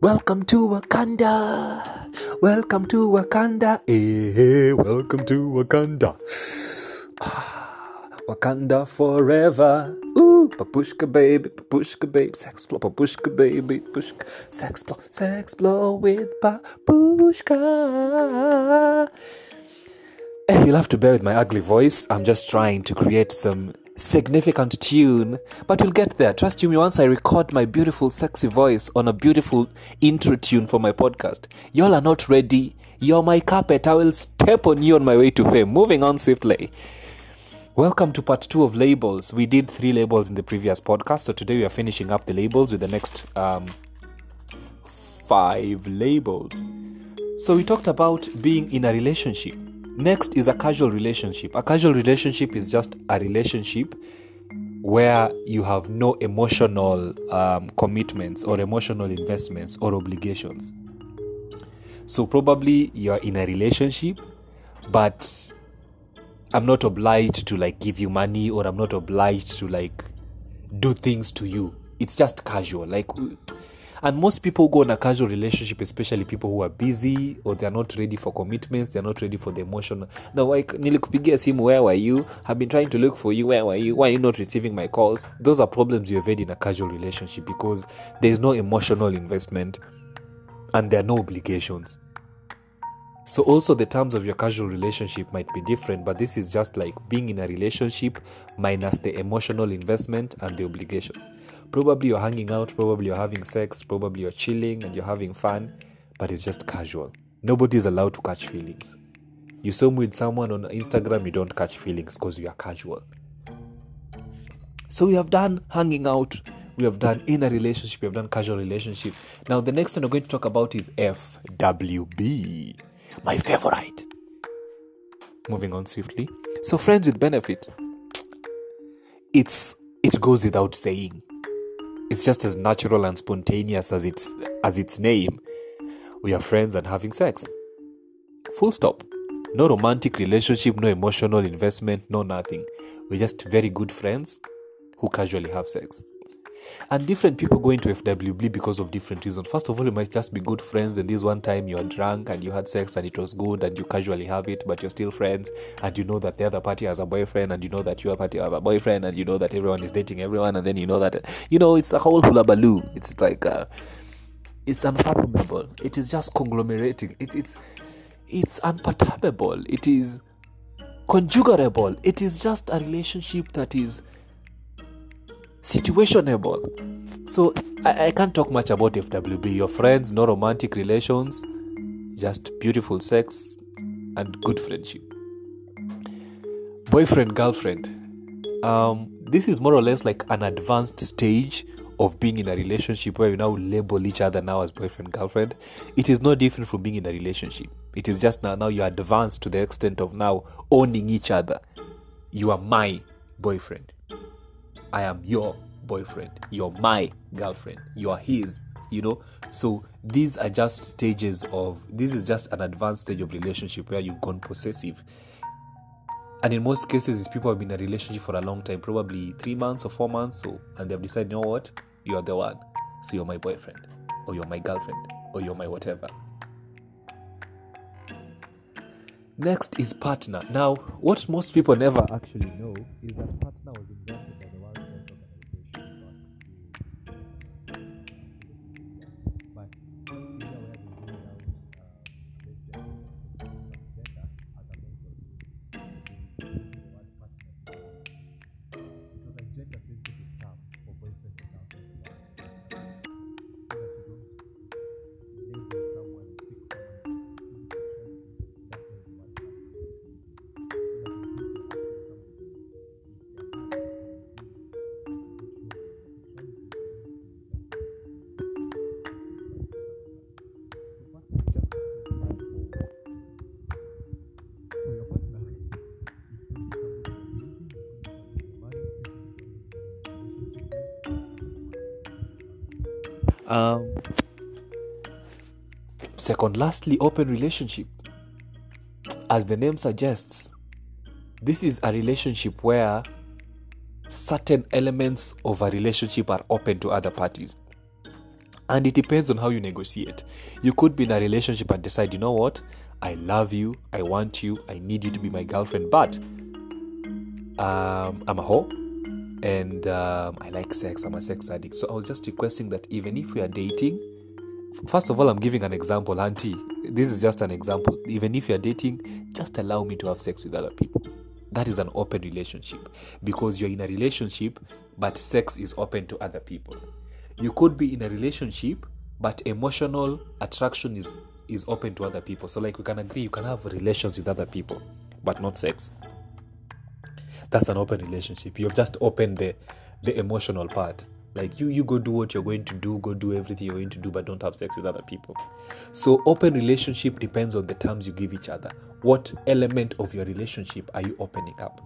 Welcome to Wakanda. Welcome to Wakanda. Hey, welcome to Wakanda. Wakanda forever. Ooh, papushka baby, papushka baby, Sexplore, papushka baby, pushka, sex blow, with papushka. Eh, You'll have to bear with my ugly voice. I'm just trying to create some significant tune, but we'll get there. Trust you me, once I record my beautiful, sexy voice on a beautiful intro tune for my podcast, y'all are not ready. You're my carpet. I will step on you on my way to fame. Moving on swiftly. Welcome to part two of labels. We did three labels in the previous podcast, so today we are finishing up the labels with the next um, five labels. So we talked about being in a relationship. Next is a casual relationship. A casual relationship is just a relationship where you have no emotional um, commitments or emotional investments or obligations. So probably you're in a relationship, but I'm not obliged to like give you money or I'm not obliged to like do things to you. It's just casual. Like and most people go in a casual relationship, especially people who are busy or they're not ready for commitments, they're not ready for the emotional. No, like nilikupigia simu, where were you? I've been trying to look for you, where were you? Why are you not receiving my calls? Those are problems you have had in a casual relationship because there's no emotional investment and there are no obligations. So also the terms of your casual relationship might be different, but this is just like being in a relationship minus the emotional investment and the obligations. Probably you're hanging out, probably you're having sex, probably you're chilling and you're having fun, but it's just casual. Nobody is allowed to catch feelings. You swim with someone on Instagram, you don't catch feelings because you are casual. So we have done hanging out, we have done in a relationship, we have done casual relationship. Now the next one we're going to talk about is FWB, my favorite. Moving on swiftly. So friends with benefit, it's it goes without saying. It's just as natural and spontaneous as its as its name. We are friends and having sex. Full stop. No romantic relationship, no emotional investment, no nothing. We're just very good friends who casually have sex. And different people go into FWB because of different reasons. First of all, you might just be good friends, and this one time you are drunk and you had sex and it was good and you casually have it, but you're still friends, and you know that the other party has a boyfriend, and you know that your party have a boyfriend, and you know that everyone is dating everyone, and then you know that you know it's a whole hula baloo. It's like uh, it's unfathomable. It is just conglomerating. It, it's it's unfathomable. It is conjugarable. It is just a relationship that is situationable. So I, I can't talk much about FWB. Your friends, no romantic relations, just beautiful sex and good friendship. Boyfriend, girlfriend. Um, this is more or less like an advanced stage of being in a relationship where you now label each other now as boyfriend, girlfriend. It is no different from being in a relationship. It is just now now you are advanced to the extent of now owning each other. You are my boyfriend. I am your boyfriend. You're my girlfriend. You are his. You know, so these are just stages of this is just an advanced stage of relationship where you've gone possessive. And in most cases, these people have been in a relationship for a long time, probably three months or four months, so and they've decided, you know what, you're the one. So you're my boyfriend, or you're my girlfriend, or you're my whatever. Next is partner. Now, what most people never actually know is that partner Um, second, lastly, open relationship. As the name suggests, this is a relationship where certain elements of a relationship are open to other parties. And it depends on how you negotiate. You could be in a relationship and decide, you know what? I love you, I want you, I need you to be my girlfriend, but um, I'm a hoe and um, I like sex, I'm a sex addict. So I was just requesting that even if we are dating, first of all, I'm giving an example, Auntie. This is just an example. Even if you're dating, just allow me to have sex with other people. That is an open relationship because you're in a relationship, but sex is open to other people. You could be in a relationship, but emotional attraction is is open to other people. So, like, we can agree you can have relations with other people, but not sex. That's an open relationship. You've just opened the the emotional part. Like you, you go do what you're going to do, go do everything you're going to do, but don't have sex with other people. So, open relationship depends on the terms you give each other. What element of your relationship are you opening up?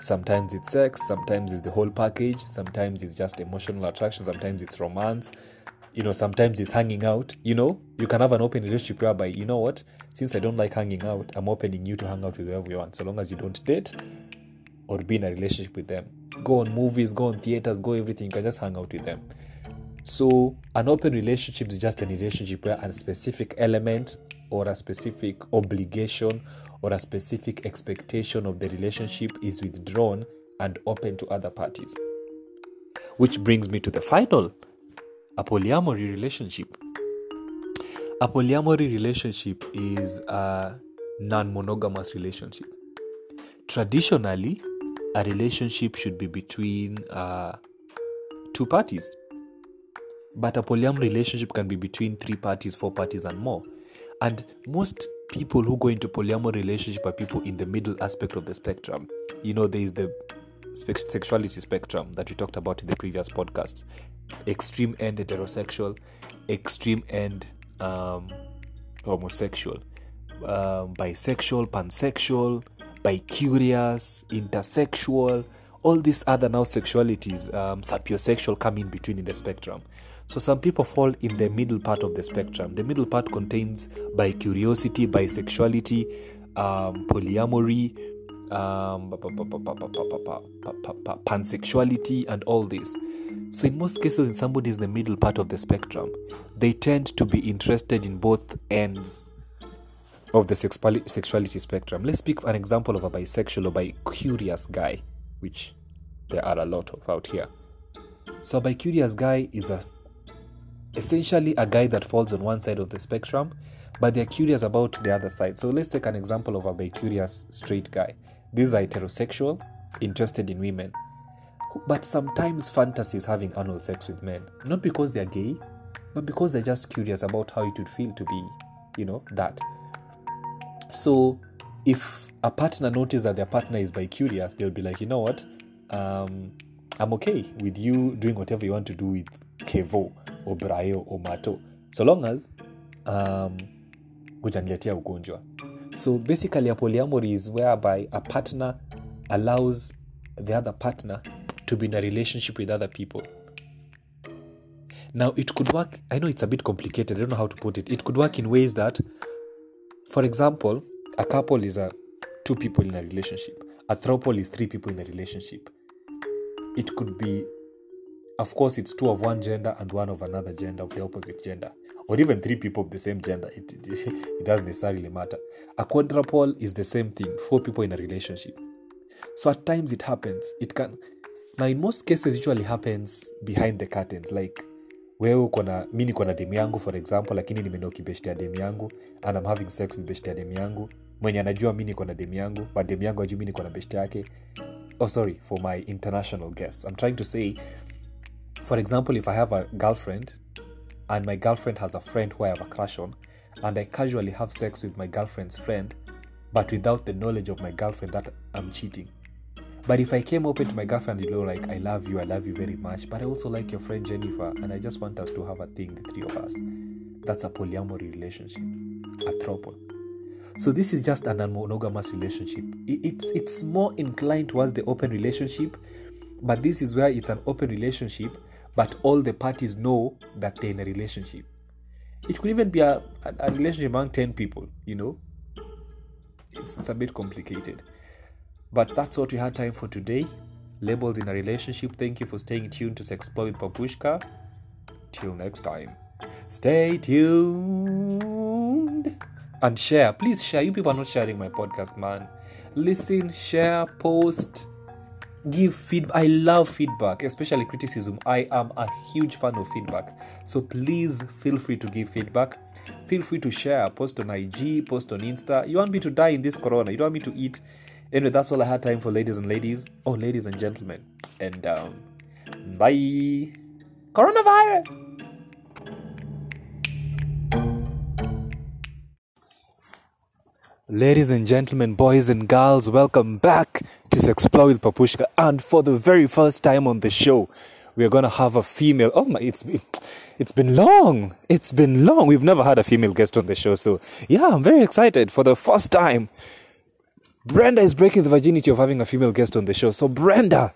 Sometimes it's sex, sometimes it's the whole package, sometimes it's just emotional attraction, sometimes it's romance, you know, sometimes it's hanging out. You know, you can have an open relationship whereby, you know what, since I don't like hanging out, I'm opening you to hang out with whoever you want, so long as you don't date or be in a relationship with them. Go on movies, go on theaters, go everything, you can just hang out with them. So, an open relationship is just a relationship where a specific element or a specific obligation or a specific expectation of the relationship is withdrawn and open to other parties. Which brings me to the final a polyamory relationship. A polyamory relationship is a non monogamous relationship. Traditionally, a relationship should be between uh, two parties. But a polyamorous relationship can be between three parties, four parties, and more. And most people who go into polyamorous relationship are people in the middle aspect of the spectrum. You know, there is the sexuality spectrum that we talked about in the previous podcast. Extreme end heterosexual, extreme end um, homosexual, um, bisexual, pansexual, bicurious, intersexual, all these other now sexualities, um, sapiosexual come in between in the spectrum. So some people fall in the middle part of the spectrum. The middle part contains bicuriosity, bisexuality, um, polyamory, um, pansexuality, and all this. So in most cases, when somebody is in the middle part of the spectrum, they tend to be interested in both ends of the sexuality spectrum. Let's for an example of a bisexual or bicurious guy, which there are a lot of out here. So a bicurious guy is a essentially a guy that falls on one side of the spectrum, but they're curious about the other side. So let's take an example of a bicurious straight guy. These are heterosexual, interested in women, but sometimes fantasies having anal sex with men, not because they're gay, but because they're just curious about how it would feel to be, you know, that. So if a partner notices that their partner is bi-curious, they'll be like, you know what, um, I'm okay with you doing whatever you want to do with Kevo or Brayo or Mato, so long as um, ugonjwa. So basically, a polyamory is whereby a partner allows the other partner to be in a relationship with other people. Now, it could work. I know it's a bit complicated. I don't know how to put it. It could work in ways that for example, a couple is a two people in a relationship. A throuple is three people in a relationship. It could be, of course, it's two of one gender and one of another gender of the opposite gender, or even three people of the same gender. It, it, it doesn't necessarily matter. A quadruple is the same thing, four people in a relationship. So at times it happens. It can. Now, in most cases, usually happens behind the curtains, like wewe uko na mi niko na demu yangu for example lakini nimeenda ya demu yangu and I'm having sex with beshtea demu yangu. Mwenye anajua mi niko na demu yangu but demu yangu ajui mi niko na beshte yake. Oh sorry for my international guests. I'm trying to say for example if i have a girlfriend and my girlfriend has a friend who i have a crush on and i casually have sex with my girlfriend's friend but without the knowledge of my girlfriend that i'm cheating but if I came open to my girlfriend, you know, like, I love you, I love you very much, but I also like your friend Jennifer, and I just want us to have a thing, the three of us. That's a polyamory relationship, a throuple. So this is just an monogamous relationship. It's it's more inclined towards the open relationship, but this is where it's an open relationship, but all the parties know that they're in a relationship. It could even be a, a, relationship among 10 people, you know. It's, it's a bit complicated. But that's what we had time for today. Labels in a relationship. Thank you for staying tuned to Sexplore with Papushka. Till next time, stay tuned and share. Please share. You people are not sharing my podcast, man. Listen, share, post, give feedback. I love feedback, especially criticism. I am a huge fan of feedback. So please feel free to give feedback. Feel free to share, post on IG, post on Insta. You want me to die in this corona? You don't want me to eat? Anyway, that's all I had time for, ladies and ladies. Oh, ladies and gentlemen. And um, bye. Coronavirus. Ladies and gentlemen, boys and girls, welcome back to Explore with Papushka. And for the very first time on the show, we are going to have a female. Oh my, it's it's been long. It's been long. We've never had a female guest on the show. So, yeah, I'm very excited. For the first time, Brenda is breaking the virginity of having a female guest on the show. So, Brenda,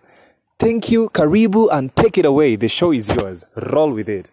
thank you, Karibu, and take it away. The show is yours. Roll with it.